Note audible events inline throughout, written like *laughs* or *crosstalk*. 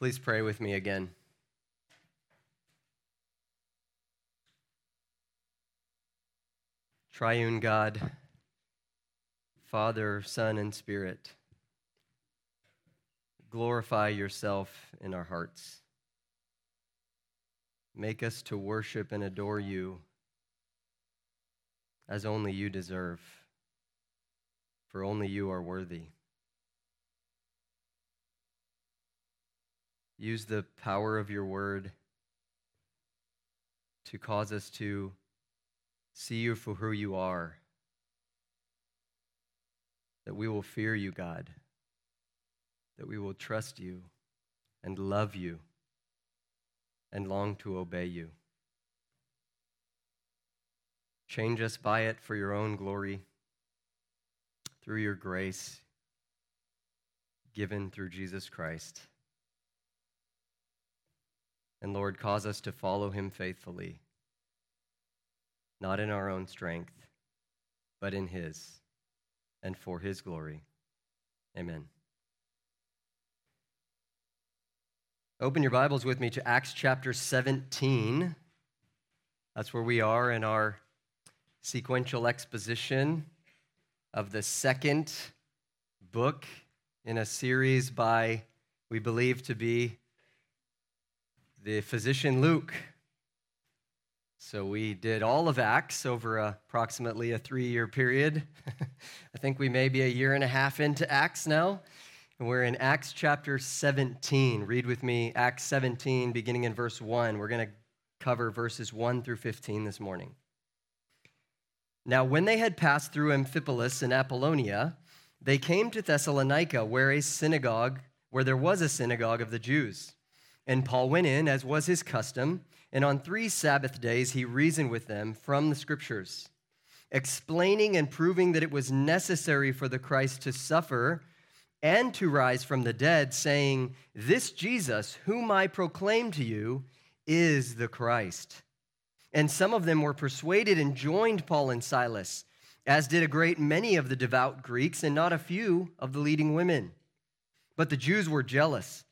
Please pray with me again. Triune God, Father, Son, and Spirit, glorify yourself in our hearts. Make us to worship and adore you as only you deserve, for only you are worthy. Use the power of your word to cause us to see you for who you are, that we will fear you, God, that we will trust you and love you and long to obey you. Change us by it for your own glory, through your grace given through Jesus Christ. And Lord, cause us to follow him faithfully, not in our own strength, but in his and for his glory. Amen. Open your Bibles with me to Acts chapter 17. That's where we are in our sequential exposition of the second book in a series by, we believe to be the physician Luke. So we did all of Acts over approximately a three year period. *laughs* I think we may be a year and a half into Acts now. And we're in Acts chapter 17. Read with me Acts 17, beginning in verse 1. We're going to cover verses 1 through 15 this morning. Now, when they had passed through Amphipolis and Apollonia, they came to Thessalonica, where a synagogue, where there was a synagogue of the Jews. And Paul went in, as was his custom, and on three Sabbath days he reasoned with them from the scriptures, explaining and proving that it was necessary for the Christ to suffer and to rise from the dead, saying, This Jesus, whom I proclaim to you, is the Christ. And some of them were persuaded and joined Paul and Silas, as did a great many of the devout Greeks and not a few of the leading women. But the Jews were jealous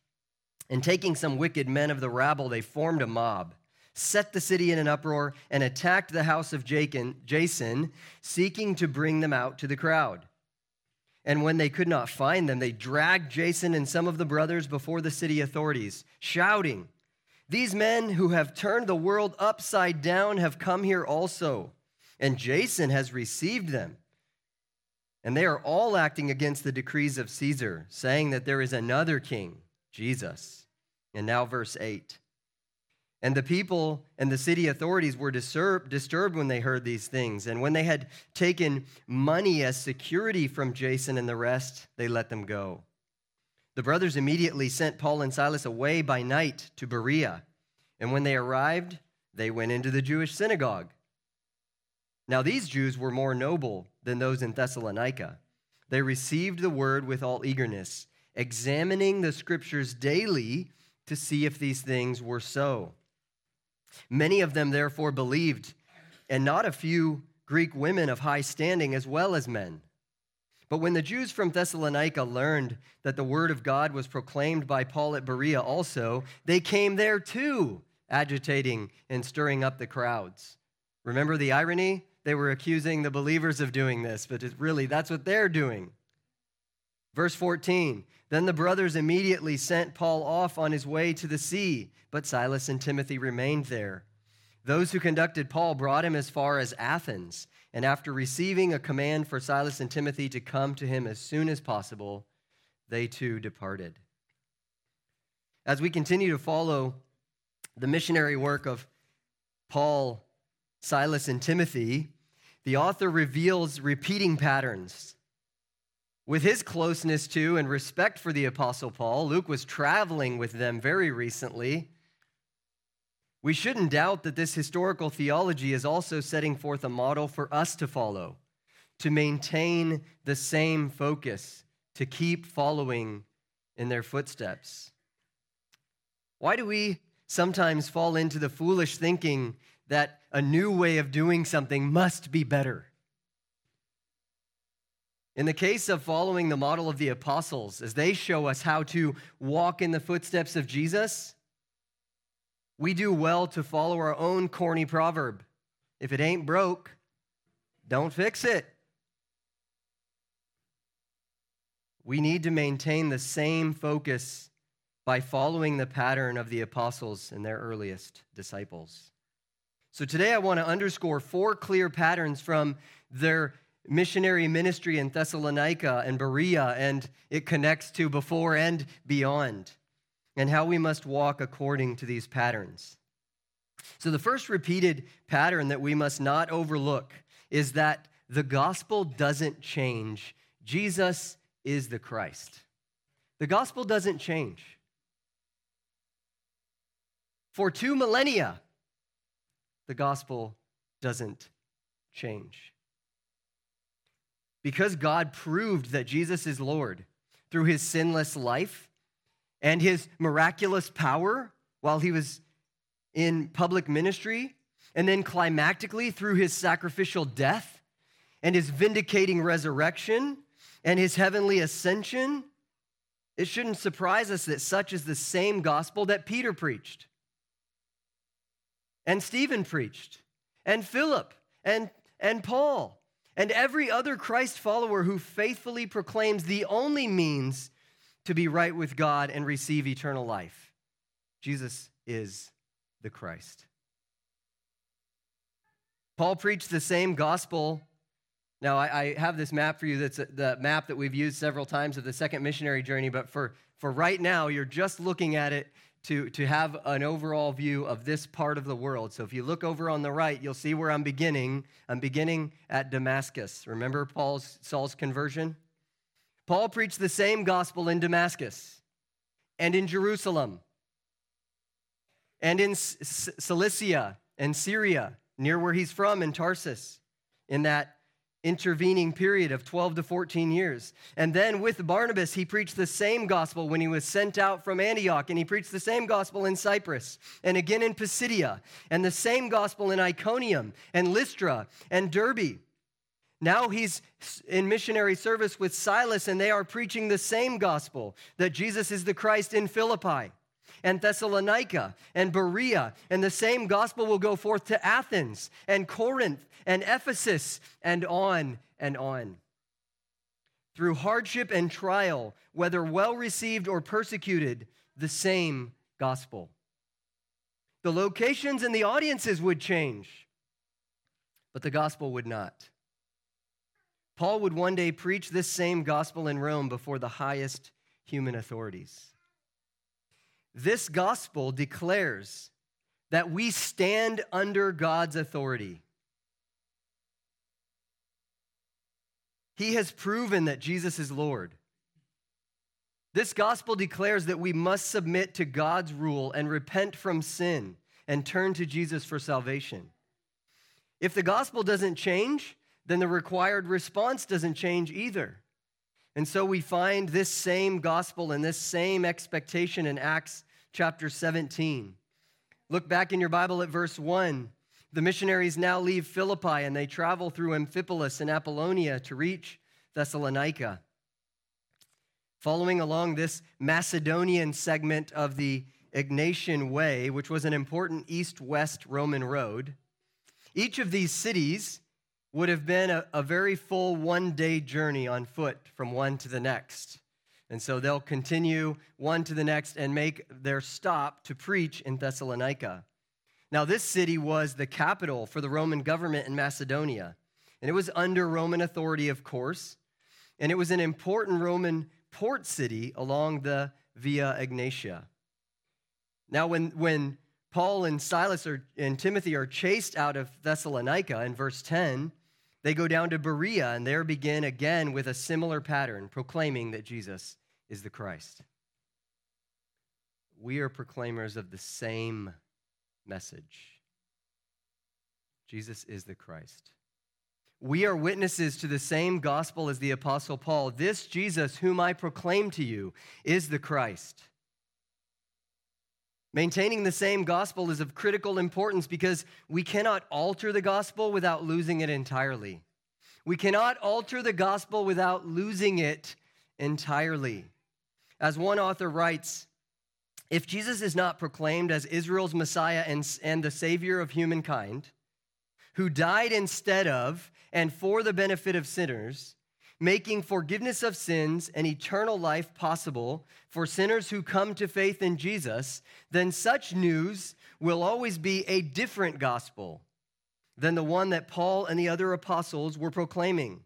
and taking some wicked men of the rabble, they formed a mob, set the city in an uproar, and attacked the house of Jason, seeking to bring them out to the crowd. And when they could not find them, they dragged Jason and some of the brothers before the city authorities, shouting, These men who have turned the world upside down have come here also, and Jason has received them. And they are all acting against the decrees of Caesar, saying that there is another king Jesus. And now, verse 8. And the people and the city authorities were disturbed when they heard these things. And when they had taken money as security from Jason and the rest, they let them go. The brothers immediately sent Paul and Silas away by night to Berea. And when they arrived, they went into the Jewish synagogue. Now, these Jews were more noble than those in Thessalonica. They received the word with all eagerness examining the scriptures daily to see if these things were so. Many of them therefore believed, and not a few Greek women of high standing as well as men. But when the Jews from Thessalonica learned that the word of God was proclaimed by Paul at Berea also, they came there too, agitating and stirring up the crowds. Remember the irony? They were accusing the believers of doing this, but really that's what they're doing. Verse 14 Then the brothers immediately sent Paul off on his way to the sea, but Silas and Timothy remained there. Those who conducted Paul brought him as far as Athens, and after receiving a command for Silas and Timothy to come to him as soon as possible, they too departed. As we continue to follow the missionary work of Paul, Silas, and Timothy, the author reveals repeating patterns with his closeness to and respect for the Apostle Paul, Luke was traveling with them very recently. We shouldn't doubt that this historical theology is also setting forth a model for us to follow, to maintain the same focus, to keep following in their footsteps. Why do we sometimes fall into the foolish thinking that a new way of doing something must be better? In the case of following the model of the apostles, as they show us how to walk in the footsteps of Jesus, we do well to follow our own corny proverb if it ain't broke, don't fix it. We need to maintain the same focus by following the pattern of the apostles and their earliest disciples. So today I want to underscore four clear patterns from their missionary ministry in Thessalonica and Berea, and it connects to before and beyond, and how we must walk according to these patterns. So, the first repeated pattern that we must not overlook is that the gospel doesn't change. Jesus is the Christ. The gospel doesn't change. For two millennia, the gospel doesn't change. Because God proved that Jesus is Lord through his sinless life and his miraculous power while he was in public ministry, and then climactically through his sacrificial death and his vindicating resurrection and his heavenly ascension, it shouldn't surprise us that such is the same gospel that Peter preached, and Stephen preached, and Philip, and, and Paul, and every other Christ follower who faithfully proclaims the only means to be right with God and receive eternal life. Jesus is the Christ. Paul preached the same gospel. Now, I, I have this map for you that's the map that we've used several times of the second missionary journey, but for, for right now, you're just looking at it to, to have an overall view of this part of the world. So if you look over on the right, you'll see where I'm beginning. I'm beginning at Damascus. Remember Paul's Saul's conversion? Paul preached the same gospel in Damascus and in Jerusalem and in Cilicia and Syria, near where he's from in Tarsus, in that intervening period of 12 to 14 years. And then with Barnabas, he preached the same gospel when he was sent out from Antioch, and he preached the same gospel in Cyprus, and again in Pisidia, and the same gospel in Iconium, and Lystra, and Derbe. Now he's in missionary service with Silas, and they are preaching the same gospel that Jesus is the Christ in Philippi and Thessalonica and Berea, and the same gospel will go forth to Athens and Corinth and Ephesus and on and on. Through hardship and trial, whether well received or persecuted, the same gospel. The locations and the audiences would change, but the gospel would not. Paul would one day preach this same gospel in Rome before the highest human authorities. This gospel declares that we stand under God's authority. He has proven that Jesus is Lord. This gospel declares that we must submit to God's rule and repent from sin and turn to Jesus for salvation. If the gospel doesn't change, then the required response doesn't change either. And so we find this same gospel and this same expectation in Acts chapter 17. Look back in your Bible at verse 1. The missionaries now leave Philippi and they travel through Amphipolis and Apollonia to reach Thessalonica. Following along this Macedonian segment of the Egnatian Way, which was an important east west Roman road, each of these cities would have been a, a very full one day journey on foot from one to the next. And so they'll continue one to the next and make their stop to preach in Thessalonica. Now, this city was the capital for the Roman government in Macedonia, and it was under Roman authority, of course, and it was an important Roman port city along the Via Egnatia. Now, when, when Paul and Silas are, and Timothy are chased out of Thessalonica in verse 10, they go down to Berea and there begin again with a similar pattern, proclaiming that Jesus is the Christ. We are proclaimers of the same message Jesus is the Christ. We are witnesses to the same gospel as the Apostle Paul. This Jesus, whom I proclaim to you, is the Christ. Maintaining the same gospel is of critical importance because we cannot alter the gospel without losing it entirely. We cannot alter the gospel without losing it entirely. As one author writes, if Jesus is not proclaimed as Israel's Messiah and, and the Savior of humankind, who died instead of and for the benefit of sinners, making forgiveness of sins and eternal life possible for sinners who come to faith in Jesus, then such news will always be a different gospel than the one that Paul and the other apostles were proclaiming.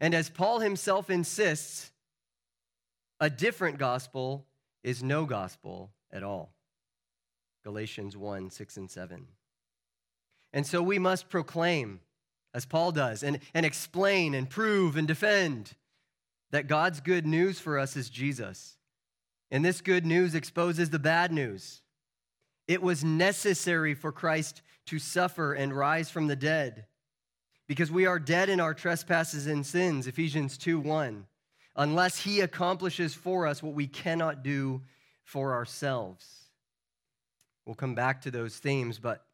And as Paul himself insists, a different gospel is no gospel at all. Galatians 1 6 and 7. And so we must proclaim as Paul does, and, and explain and prove and defend that God's good news for us is Jesus. And this good news exposes the bad news. It was necessary for Christ to suffer and rise from the dead because we are dead in our trespasses and sins, Ephesians 2 1, unless he accomplishes for us what we cannot do for ourselves. We'll come back to those themes, but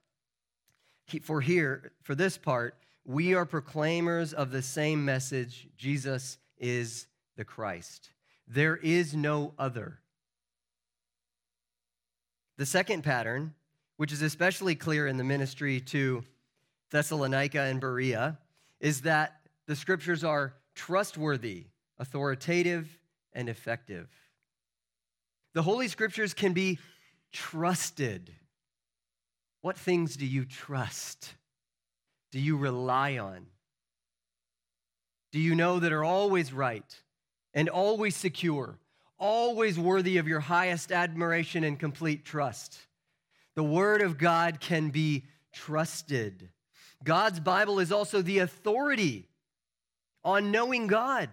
for here, for this part, we are proclaimers of the same message Jesus is the Christ. There is no other. The second pattern, which is especially clear in the ministry to Thessalonica and Berea, is that the scriptures are trustworthy, authoritative, and effective. The Holy Scriptures can be trusted. What things do you trust? Do you rely on? Do you know that are always right and always secure, always worthy of your highest admiration and complete trust? The Word of God can be trusted. God's Bible is also the authority on knowing God.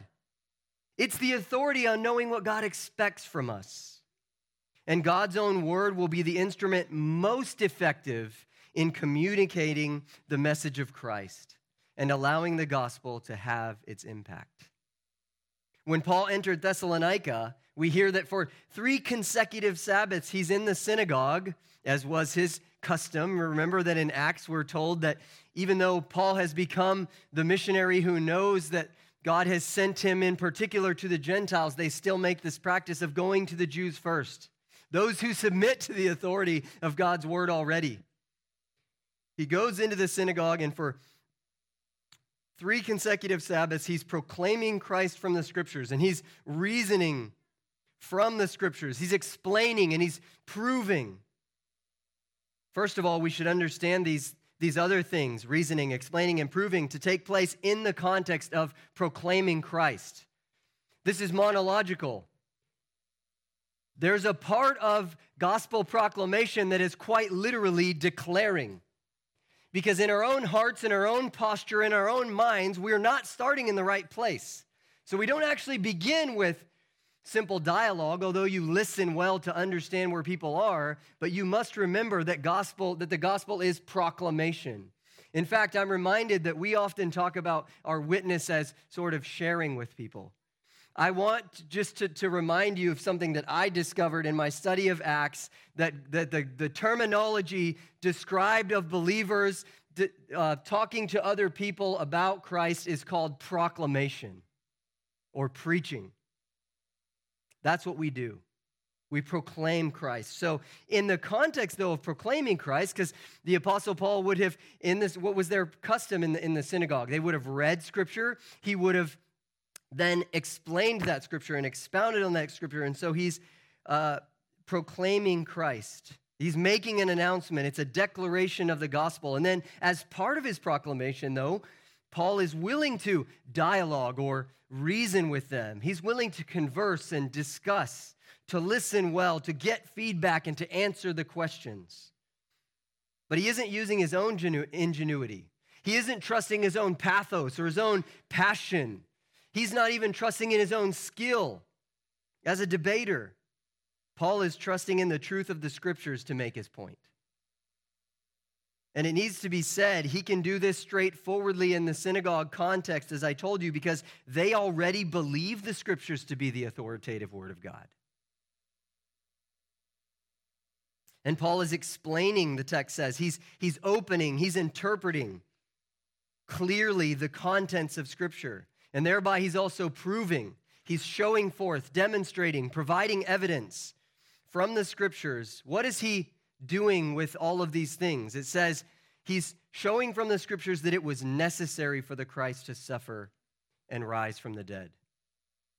It's the authority on knowing what God expects from us. And God's own word will be the instrument most effective in communicating the message of Christ and allowing the gospel to have its impact. When Paul entered Thessalonica, we hear that for three consecutive Sabbaths he's in the synagogue, as was his custom. Remember that in Acts we're told that even though Paul has become the missionary who knows that God has sent him in particular to the Gentiles, they still make this practice of going to the Jews first, those who submit to the authority of God's word already. He goes into the synagogue, and for three consecutive Sabbaths, he's proclaiming Christ from the scriptures and he's reasoning from the scriptures. He's explaining and he's proving. First of all, we should understand these, these other things reasoning, explaining, and proving to take place in the context of proclaiming Christ. This is monological. There's a part of gospel proclamation that is quite literally declaring. Because in our own hearts, in our own posture, in our own minds, we're not starting in the right place. So we don't actually begin with simple dialogue, although you listen well to understand where people are, but you must remember that gospel that the gospel is proclamation. In fact, I'm reminded that we often talk about our witness as sort of sharing with people. I want just to, to remind you of something that I discovered in my study of Acts that, that the, the terminology described of believers uh, talking to other people about Christ is called proclamation or preaching. That's what we do. We proclaim Christ. So, in the context, though, of proclaiming Christ, because the Apostle Paul would have, in this, what was their custom in the, in the synagogue? They would have read scripture. He would have then explained that scripture and expounded on that scripture. And so he's uh, proclaiming Christ. He's making an announcement. It's a declaration of the gospel. And then, as part of his proclamation, though, Paul is willing to dialogue or reason with them. He's willing to converse and discuss, to listen well, to get feedback, and to answer the questions. But he isn't using his own ingenuity. He isn't trusting his own pathos or his own passion He's not even trusting in his own skill as a debater. Paul is trusting in the truth of the scriptures to make his point. And it needs to be said, he can do this straightforwardly in the synagogue context, as I told you, because they already believe the scriptures to be the authoritative word of God. And Paul is explaining, the text says, he's, he's opening, he's interpreting. clearly the contents of Scripture. And thereby, he's also proving, he's showing forth, demonstrating, providing evidence from the Scriptures. What is he doing with all of these things? It says he's showing from the Scriptures that it was necessary for the Christ to suffer and rise from the dead.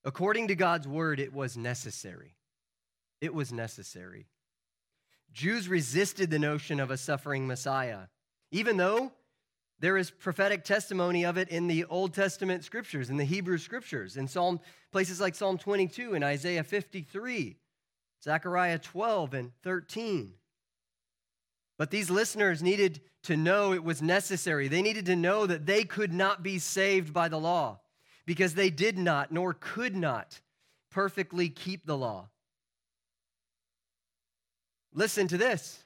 According to God's word, it was necessary. It was necessary. Jews resisted the notion of a suffering Messiah, even though there is prophetic testimony of it in the Old Testament scriptures, in the Hebrew scriptures, in Psalm places like Psalm 22 and Isaiah 53, Zechariah 12 and 13. But these listeners needed to know it was necessary. They needed to know that they could not be saved by the law because they did not nor could not perfectly keep the law. Listen to this.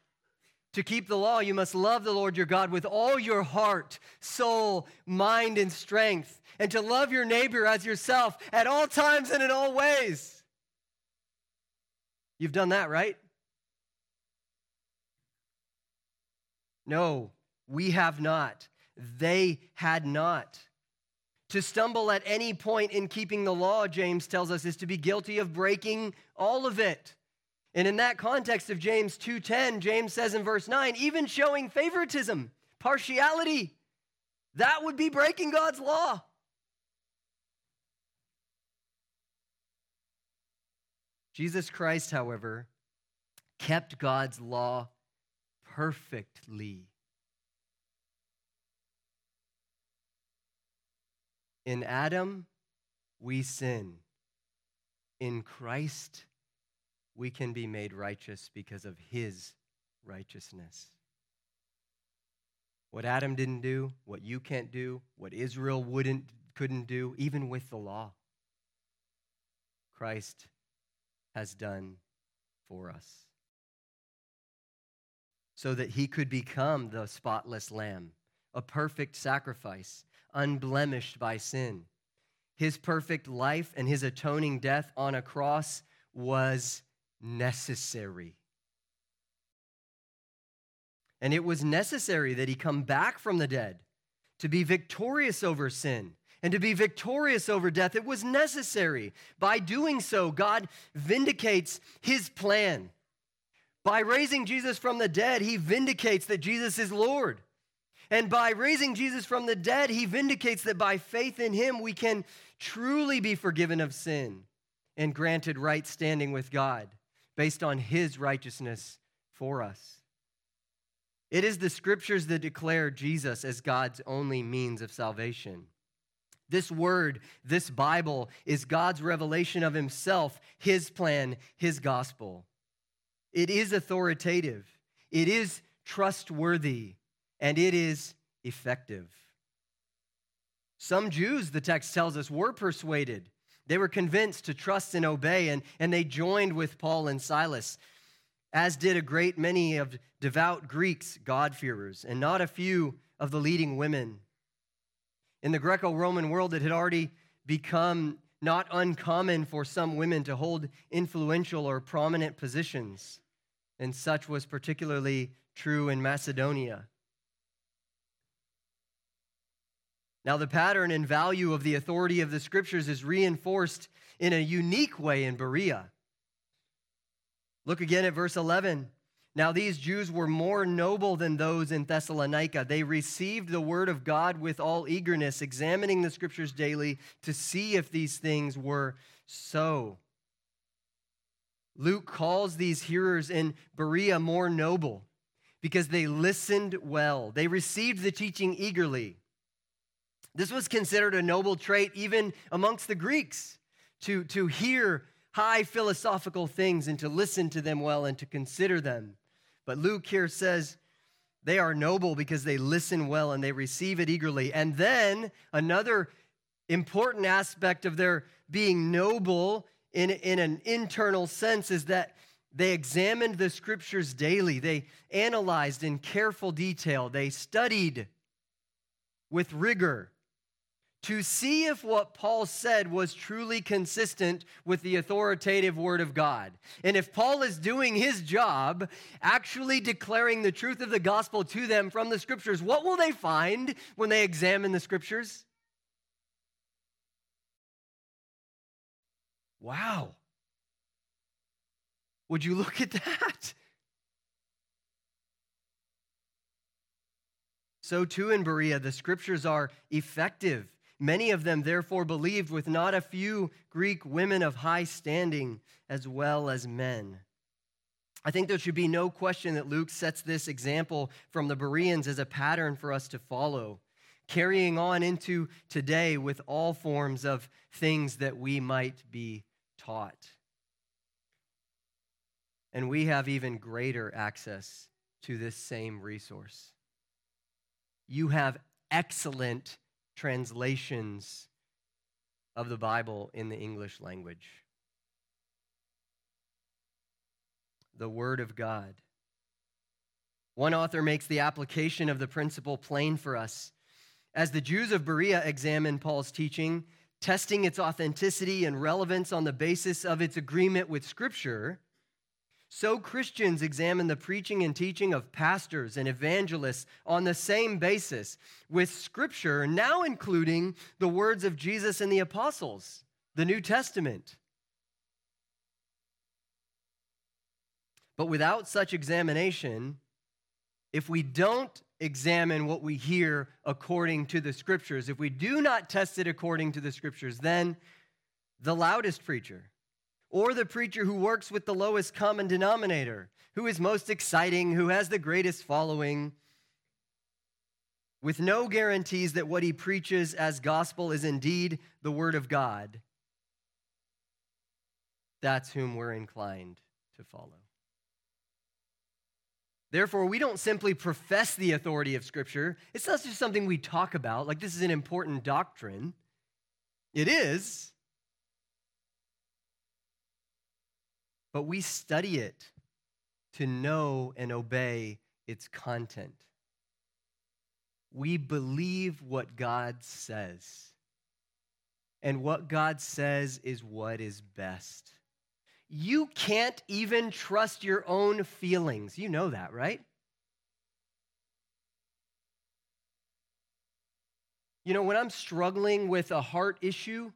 To keep the law, you must love the Lord your God with all your heart, soul, mind, and strength, and to love your neighbor as yourself at all times and in all ways. You've done that, right? No, we have not. They had not. To stumble at any point in keeping the law, James tells us, is to be guilty of breaking all of it. And in that context of James 2:10, James says in verse 9, even showing favoritism, partiality, that would be breaking God's law. Jesus Christ, however, kept God's law perfectly. In Adam, we sin. In Christ, we can be made righteous because of his righteousness. What Adam didn't do, what you can't do, what Israel wouldn't couldn't do, even with the law. Christ has done for us. So that he could become the spotless lamb, a perfect sacrifice, unblemished by sin. His perfect life and his atoning death on a cross was necessary. And it was necessary that he come back from the dead to be victorious over sin and to be victorious over death. It was necessary. By doing so, God vindicates his plan. By raising Jesus from the dead, he vindicates that Jesus is Lord. And by raising Jesus from the dead, he vindicates that by faith in him, we can truly be forgiven of sin and granted right standing with God based on his righteousness for us. It is the scriptures that declare Jesus as God's only means of salvation. This word, this Bible, is God's revelation of himself, his plan, his gospel. It is authoritative, it is trustworthy, and it is effective. Some Jews, the text tells us, were persuaded they were convinced to trust and obey, and, and they joined with Paul and Silas, as did a great many of devout Greeks, God-fearers, and not a few of the leading women. In the Greco Roman world, it had already become not uncommon for some women to hold influential or prominent positions, and such was particularly true in Macedonia. Now, the pattern and value of the authority of the scriptures is reinforced in a unique way in Berea. Look again at verse 11. Now, these Jews were more noble than those in Thessalonica. They received the word of God with all eagerness, examining the scriptures daily to see if these things were so. Luke calls these hearers in Berea more noble because they listened well. They received the teaching eagerly. This was considered a noble trait even amongst the Greeks to, to hear high philosophical things and to listen to them well and to consider them. But Luke here says they are noble because they listen well and they receive it eagerly. And then another important aspect of their being noble in, in an internal sense is that they examined the scriptures daily. They analyzed in careful detail. They studied with rigor to see if what Paul said was truly consistent with the authoritative word of God. And if Paul is doing his job, actually declaring the truth of the gospel to them from the scriptures, what will they find when they examine the scriptures? Wow. Would you look at that? So, too, in Berea, the scriptures are effective Many of them therefore believed, with not a few Greek women of high standing as well as men. I think there should be no question that Luke sets this example from the Bereans as a pattern for us to follow, carrying on into today with all forms of things that we might be taught. And we have even greater access to this same resource. You have excellent translations of the Bible in the English language. The Word of God. One author makes the application of the principle plain for us. As the Jews of Berea examined Paul's teaching, testing its authenticity and relevance on the basis of its agreement with Scripture, so Christians examine the preaching and teaching of pastors and evangelists on the same basis, with Scripture now including the words of Jesus and the apostles, the New Testament. But without such examination, if we don't examine what we hear according to the Scriptures, if we do not test it according to the Scriptures, then the loudest preacher, or the preacher who works with the lowest common denominator, who is most exciting, who has the greatest following, with no guarantees that what he preaches as gospel is indeed the Word of God, that's whom we're inclined to follow. Therefore, we don't simply profess the authority of Scripture. It's not just something we talk about, like this is an important doctrine. It is, but we study it to know and obey its content. We believe what God says. And what God says is what is best. You can't even trust your own feelings. You know that, right? You know, when I'm struggling with a heart issue,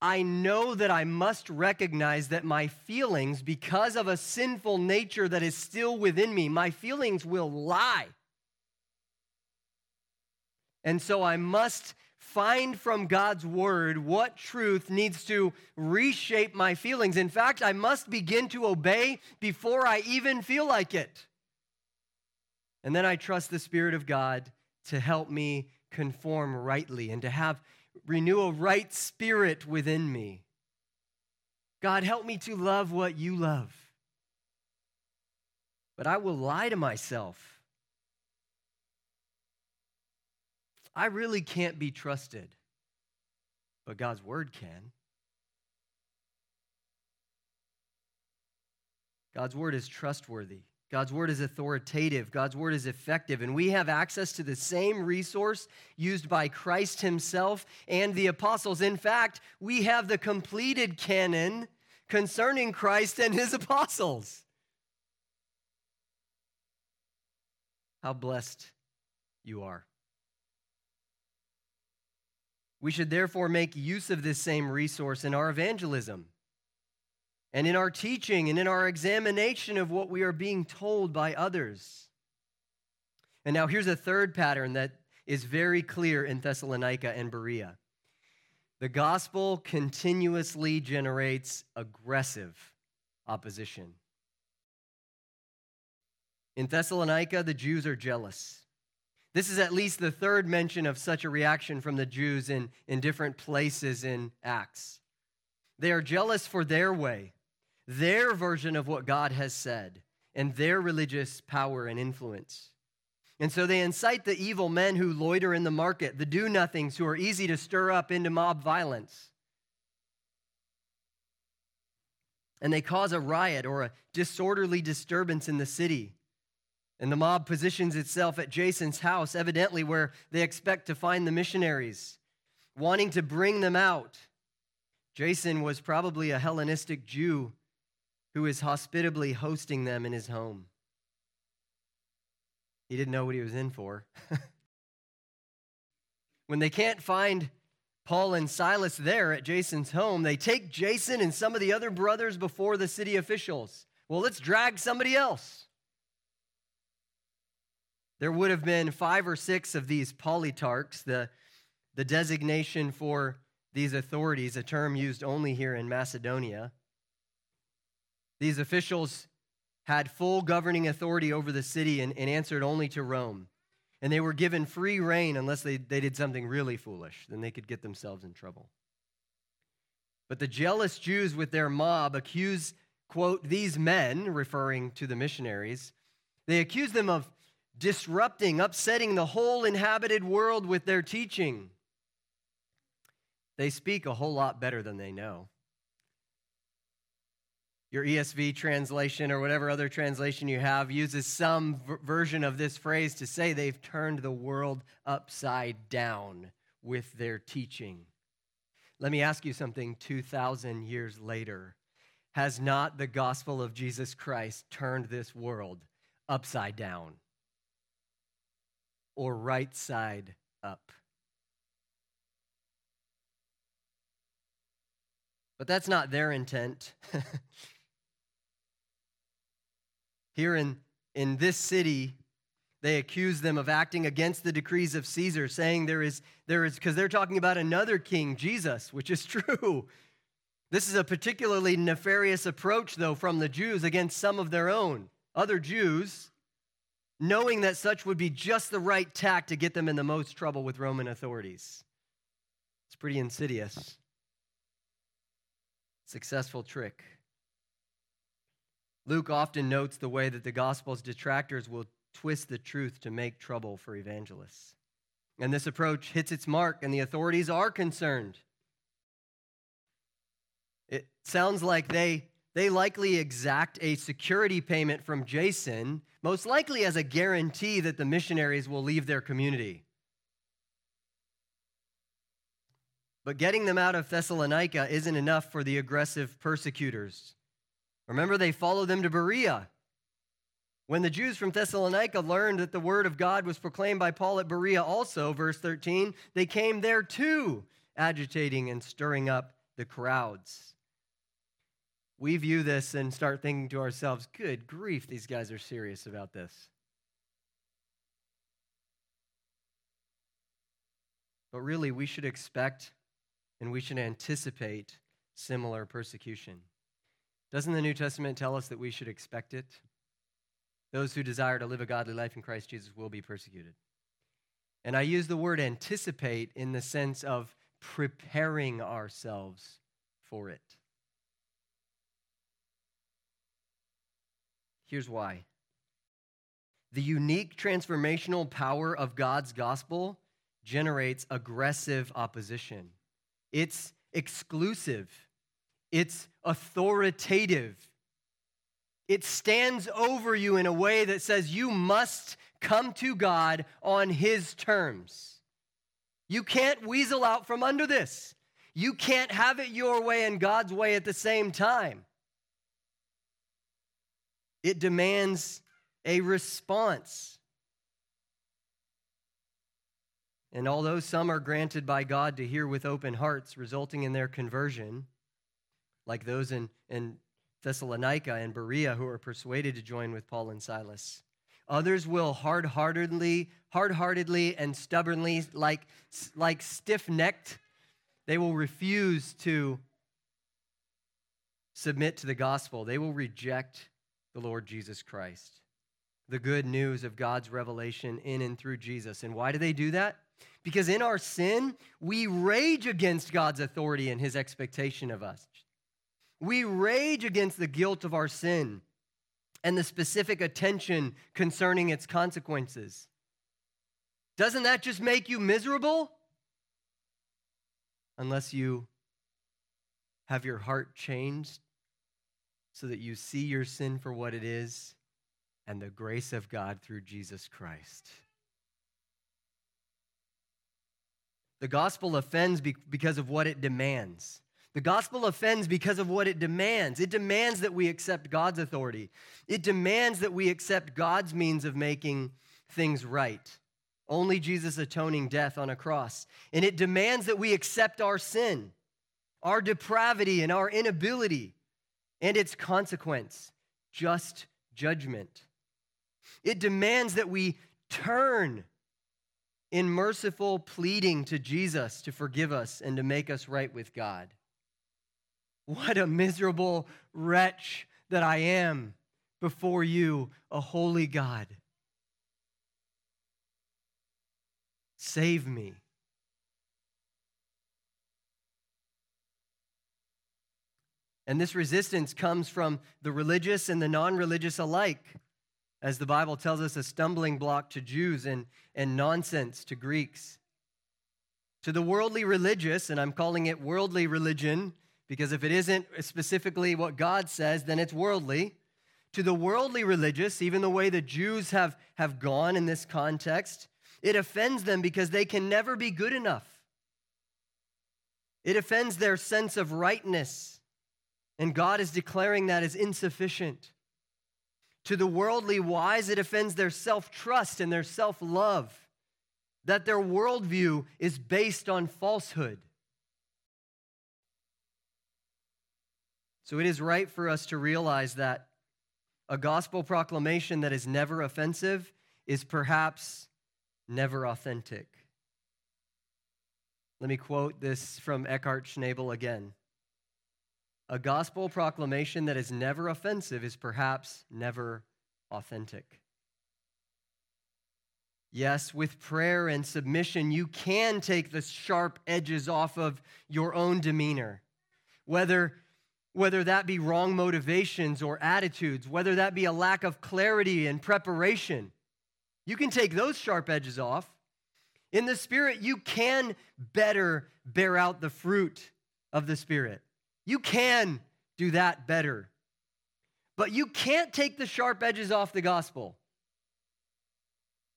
I know that I must recognize that my feelings, because of a sinful nature that is still within me, my feelings will lie. And so I must find from God's word what truth needs to reshape my feelings. In fact, I must begin to obey before I even feel like it. And then I trust the Spirit of God to help me conform rightly and to have renew a right spirit within me. God, help me to love what you love. But I will lie to myself. I really can't be trusted, but God's word can. God's word is trustworthy. God's word is authoritative. God's word is effective. And we have access to the same resource used by Christ himself and the apostles. In fact, we have the completed canon concerning Christ and his apostles. How blessed you are. We should therefore make use of this same resource in our evangelism and in our teaching and in our examination of what we are being told by others. And now here's a third pattern that is very clear in Thessalonica and Berea. The gospel continuously generates aggressive opposition. In Thessalonica, the Jews are jealous. This is at least the third mention of such a reaction from the Jews in, in different places in Acts. They are jealous for their way, their version of what God has said and their religious power and influence. And so they incite the evil men who loiter in the market, the do nothings who are easy to stir up into mob violence. And they cause a riot or a disorderly disturbance in the city. And the mob positions itself at Jason's house, evidently where they expect to find the missionaries. wanting to bring them out. Jason was probably a Hellenistic Jew who is hospitably hosting them in his home. He didn't know what he was in for. *laughs* when they can't find Paul and Silas there at Jason's home, they take Jason and some of the other brothers before the city officials. Well, let's drag somebody else. There would have been five or six of these politarchs, the, the designation for these authorities, a term used only here in Macedonia. These officials had full governing authority over the city and, and answered only to Rome. And they were given free rein unless they, they did something really foolish. Then they could get themselves in trouble. But the jealous Jews with their mob accuse, quote, these men, referring to the missionaries, they accuse them of disrupting, upsetting the whole inhabited world with their teaching. They speak a whole lot better than they know. Your ESV translation or whatever other translation you have uses some v- version of this phrase to say they've turned the world upside down with their teaching. Let me ask you something 2,000 years later. Has not the gospel of Jesus Christ turned this world upside down? or right side up. But that's not their intent. *laughs* Here in, in this city, they accuse them of acting against the decrees of Caesar, saying there is, there is, because they're talking about another king, Jesus, which is *laughs* true. This is a particularly nefarious approach, though, from the Jews against some of their own. Other Jews knowing that such would be just the right tack to get them in the most trouble with Roman authorities. It's pretty insidious. Successful trick. Luke often notes the way that the gospel's detractors will twist the truth to make trouble for evangelists. And this approach hits its mark, and the authorities are concerned. It sounds like they they likely exact a security payment from Jason, most likely as a guarantee that the missionaries will leave their community. But getting them out of Thessalonica isn't enough for the aggressive persecutors. Remember, they followed them to Berea. When the Jews from Thessalonica learned that the word of God was proclaimed by Paul at Berea, also, verse 13, they came there too, agitating and stirring up the crowds we view this and start thinking to ourselves, good grief, these guys are serious about this. But really, we should expect and we should anticipate similar persecution. Doesn't the New Testament tell us that we should expect it? Those who desire to live a godly life in Christ Jesus will be persecuted. And I use the word anticipate in the sense of preparing ourselves for it. Here's why the unique transformational power of God's gospel generates aggressive opposition. It's exclusive, it's authoritative. It stands over you in a way that says you must come to God on His terms. You can't weasel out from under this. You can't have it your way and God's way at the same time. It demands a response. And although some are granted by God to hear with open hearts, resulting in their conversion, like those in, in Thessalonica and Berea who are persuaded to join with Paul and Silas, others will hard-heartedly, hard-heartedly and stubbornly, like, like stiff-necked, they will refuse to submit to the gospel. They will reject the Lord Jesus Christ. The good news of God's revelation in and through Jesus. And why do they do that? Because in our sin, we rage against God's authority and his expectation of us. We rage against the guilt of our sin and the specific attention concerning its consequences. Doesn't that just make you miserable? Unless you have your heart changed so that you see your sin for what it is and the grace of God through Jesus Christ. The gospel offends because of what it demands. The gospel offends because of what it demands. It demands that we accept God's authority, it demands that we accept God's means of making things right. Only Jesus' atoning death on a cross. And it demands that we accept our sin, our depravity, and our inability, and its consequence just judgment. It demands that we turn in merciful pleading to Jesus to forgive us and to make us right with God. What a miserable wretch that I am before you, a holy God. Save me. And this resistance comes from the religious and the non religious alike. As the Bible tells us, a stumbling block to Jews and, and nonsense to Greeks. To the worldly religious, and I'm calling it worldly religion because if it isn't specifically what God says, then it's worldly. To the worldly religious, even the way the Jews have, have gone in this context, it offends them because they can never be good enough. It offends their sense of rightness, and God is declaring that as insufficient. To the worldly wise, it offends their self trust and their self love, that their worldview is based on falsehood. So it is right for us to realize that a gospel proclamation that is never offensive is perhaps never authentic. Let me quote this from Eckhard Schnabel again. A gospel proclamation that is never offensive is perhaps never authentic. Yes, with prayer and submission, you can take the sharp edges off of your own demeanor. Whether, whether that be wrong motivations or attitudes, whether that be a lack of clarity and preparation, you can take those sharp edges off. In the Spirit, you can better bear out the fruit of the Spirit. You can do that better. But you can't take the sharp edges off the gospel.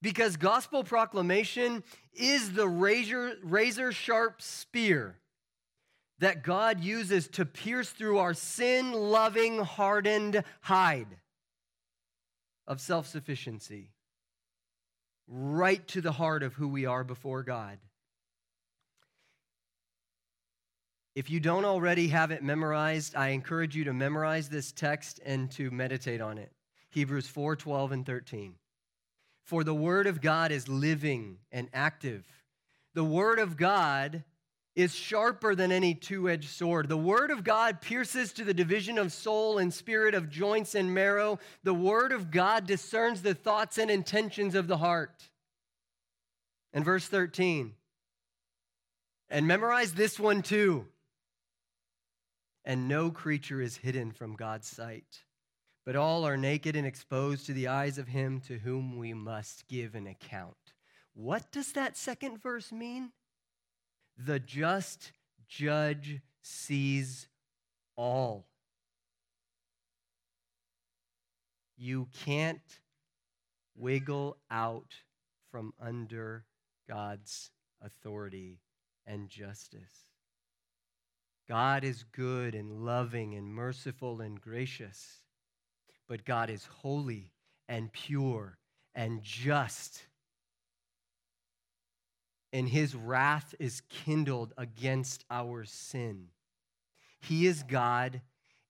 Because gospel proclamation is the razor, razor sharp spear that God uses to pierce through our sin loving, hardened hide of self sufficiency, right to the heart of who we are before God. If you don't already have it memorized, I encourage you to memorize this text and to meditate on it. Hebrews 4 12 and 13. For the word of God is living and active. The word of God is sharper than any two edged sword. The word of God pierces to the division of soul and spirit, of joints and marrow. The word of God discerns the thoughts and intentions of the heart. And verse 13. And memorize this one too and no creature is hidden from God's sight. But all are naked and exposed to the eyes of him to whom we must give an account. What does that second verse mean? The just judge sees all. You can't wiggle out from under God's authority and justice. God is good and loving and merciful and gracious, but God is holy and pure and just. And his wrath is kindled against our sin. He is God,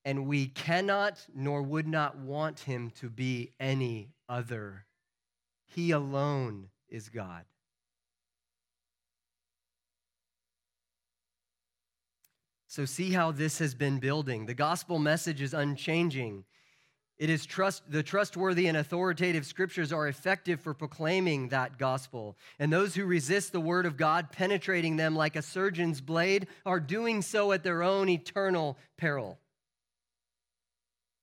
and we cannot nor would not want him to be any other. He alone is God. So, see how this has been building. The gospel message is unchanging. It is trust, the trustworthy and authoritative scriptures are effective for proclaiming that gospel. And those who resist the word of God, penetrating them like a surgeon's blade, are doing so at their own eternal peril.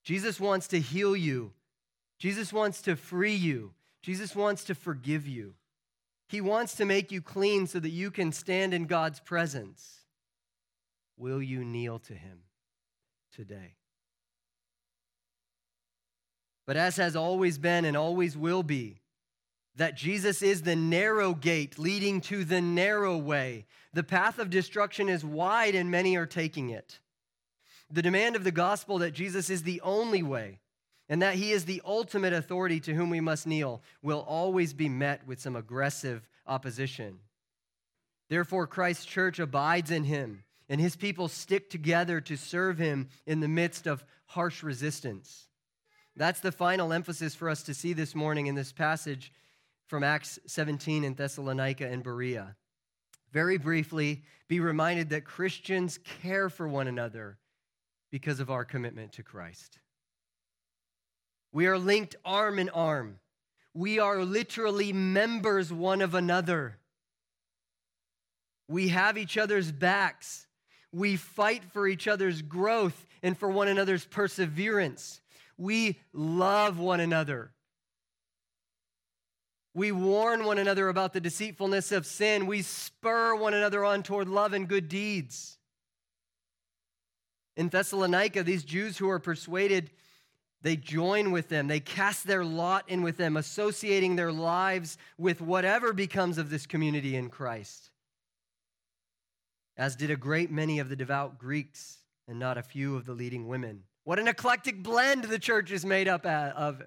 Jesus wants to heal you, Jesus wants to free you, Jesus wants to forgive you. He wants to make you clean so that you can stand in God's presence. Will you kneel to him today? But as has always been and always will be, that Jesus is the narrow gate leading to the narrow way. The path of destruction is wide and many are taking it. The demand of the gospel that Jesus is the only way and that he is the ultimate authority to whom we must kneel will always be met with some aggressive opposition. Therefore, Christ's church abides in him, and his people stick together to serve him in the midst of harsh resistance. That's the final emphasis for us to see this morning in this passage from Acts 17 in Thessalonica and Berea. Very briefly, be reminded that Christians care for one another because of our commitment to Christ. We are linked arm in arm. We are literally members one of another. We have each other's backs. We fight for each other's growth and for one another's perseverance. We love one another. We warn one another about the deceitfulness of sin. We spur one another on toward love and good deeds. In Thessalonica, these Jews who are persuaded, they join with them. They cast their lot in with them, associating their lives with whatever becomes of this community in Christ. As did a great many of the devout Greeks and not a few of the leading women. What an eclectic blend the church is made up of.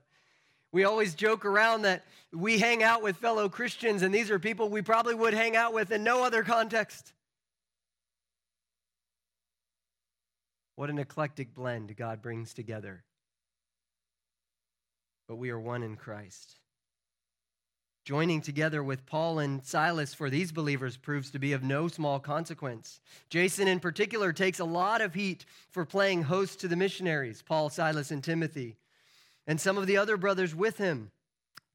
We always joke around that we hang out with fellow Christians, and these are people we probably would hang out with in no other context. What an eclectic blend God brings together. But we are one in Christ. Joining together with Paul and Silas for these believers proves to be of no small consequence. Jason, in particular, takes a lot of heat for playing host to the missionaries, Paul, Silas, and Timothy and some of the other brothers with him.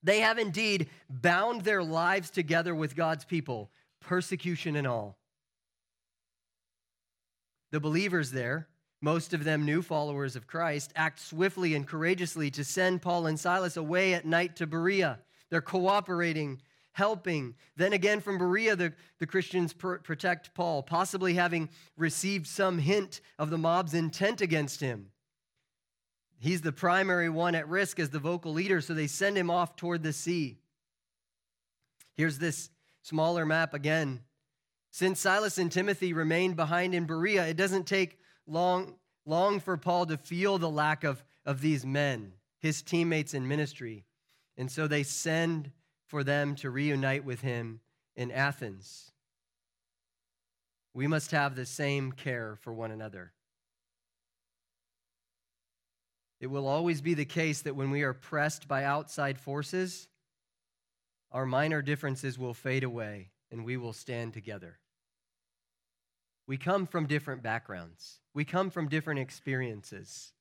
They have indeed bound their lives together with God's people, persecution and all. The believers there, most of them new followers of Christ, act swiftly and courageously to send Paul and Silas away at night to Berea. They're cooperating, helping. Then again, from Berea, the, the Christians pr- protect Paul, possibly having received some hint of the mob's intent against him. He's the primary one at risk as the vocal leader, so they send him off toward the sea. Here's this smaller map again. Since Silas and Timothy remained behind in Berea, it doesn't take long, long for Paul to feel the lack of, of these men, his teammates in ministry. And so they send for them to reunite with him in Athens. We must have the same care for one another. It will always be the case that when we are pressed by outside forces, our minor differences will fade away and we will stand together. We come from different backgrounds, we come from different experiences.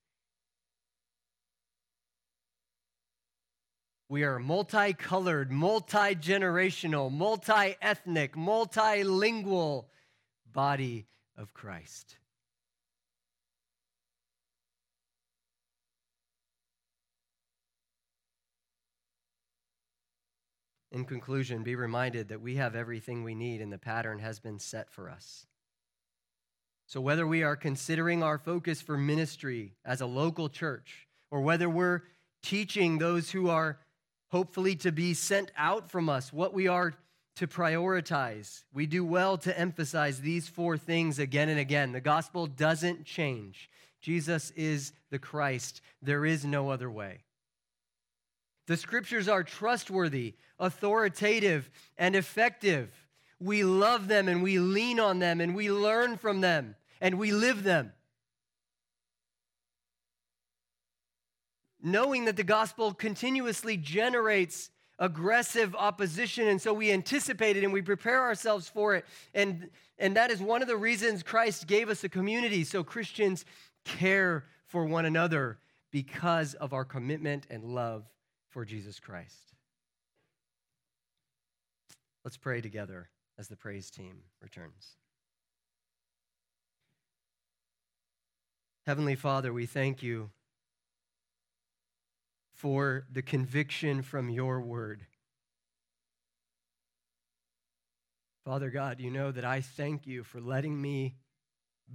We are multicolored, multi generational, multi ethnic, multilingual body of Christ. In conclusion, be reminded that we have everything we need and the pattern has been set for us. So, whether we are considering our focus for ministry as a local church, or whether we're teaching those who are hopefully to be sent out from us what we are to prioritize, we do well to emphasize these four things again and again. The gospel doesn't change. Jesus is the Christ, there is no other way. The scriptures are trustworthy, authoritative, and effective. We love them and we lean on them and we learn from them and we live them. Knowing that the gospel continuously generates aggressive opposition, and so we anticipate it and we prepare ourselves for it. And, and that is one of the reasons Christ gave us a community so Christians care for one another because of our commitment and love for Jesus Christ. Let's pray together as the praise team returns. Heavenly Father, we thank you for the conviction from your word. Father God, you know that I thank you for letting me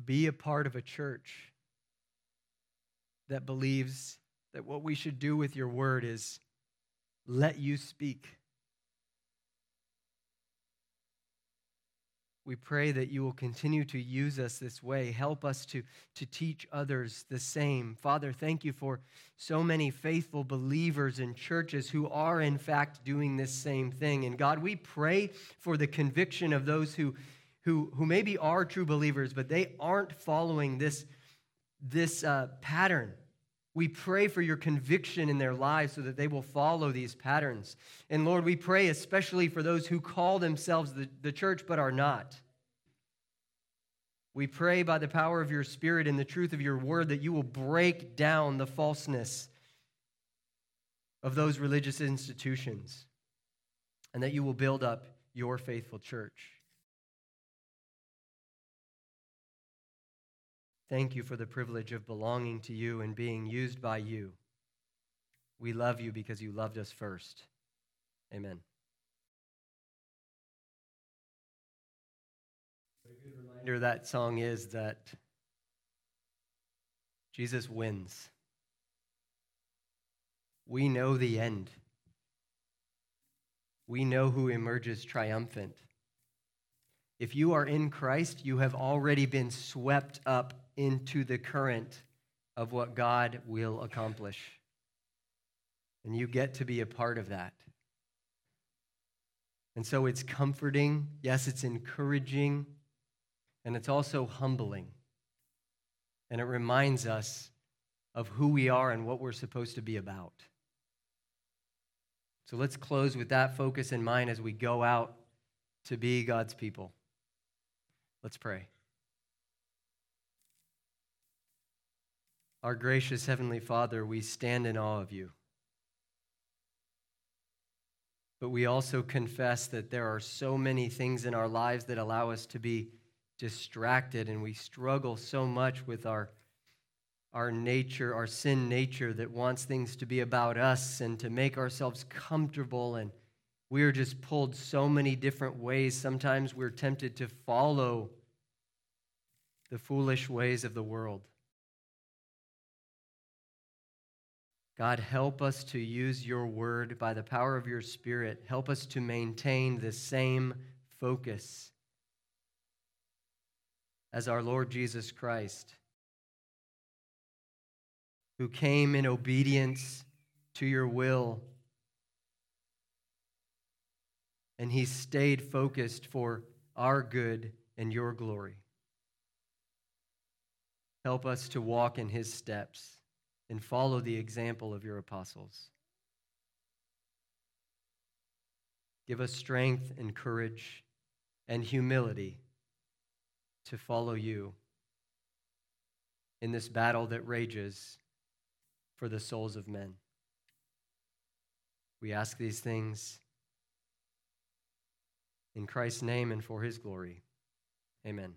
be a part of a church that believes that what we should do with your word is let you speak We pray that you will continue to use us this way. Help us to, to teach others the same. Father, thank you for so many faithful believers in churches who are, in fact, doing this same thing. And God, we pray for the conviction of those who, who, who maybe are true believers, but they aren't following this, this uh, pattern we pray for your conviction in their lives so that they will follow these patterns. And Lord, we pray especially for those who call themselves the, the church but are not. We pray by the power of your Spirit and the truth of your word that you will break down the falseness of those religious institutions and that you will build up your faithful church. Thank you for the privilege of belonging to you and being used by you. We love you because you loved us first. Amen. A good reminder that song is that Jesus wins. We know the end. We know who emerges triumphant. If you are in Christ, you have already been swept up into the current of what God will accomplish. And you get to be a part of that. And so it's comforting. Yes, it's encouraging. And it's also humbling. And it reminds us of who we are and what we're supposed to be about. So let's close with that focus in mind as we go out to be God's people. Let's pray. Our gracious Heavenly Father, we stand in awe of you. But we also confess that there are so many things in our lives that allow us to be distracted, and we struggle so much with our, our nature, our sin nature that wants things to be about us and to make ourselves comfortable. And we are just pulled so many different ways. Sometimes we're tempted to follow the foolish ways of the world. God, help us to use your word by the power of your spirit. Help us to maintain the same focus as our Lord Jesus Christ, who came in obedience to your will. And he stayed focused for our good and your glory. Help us to walk in his steps and follow the example of your apostles. Give us strength and courage and humility to follow you in this battle that rages for the souls of men. We ask these things in Christ's name and for his glory. Amen.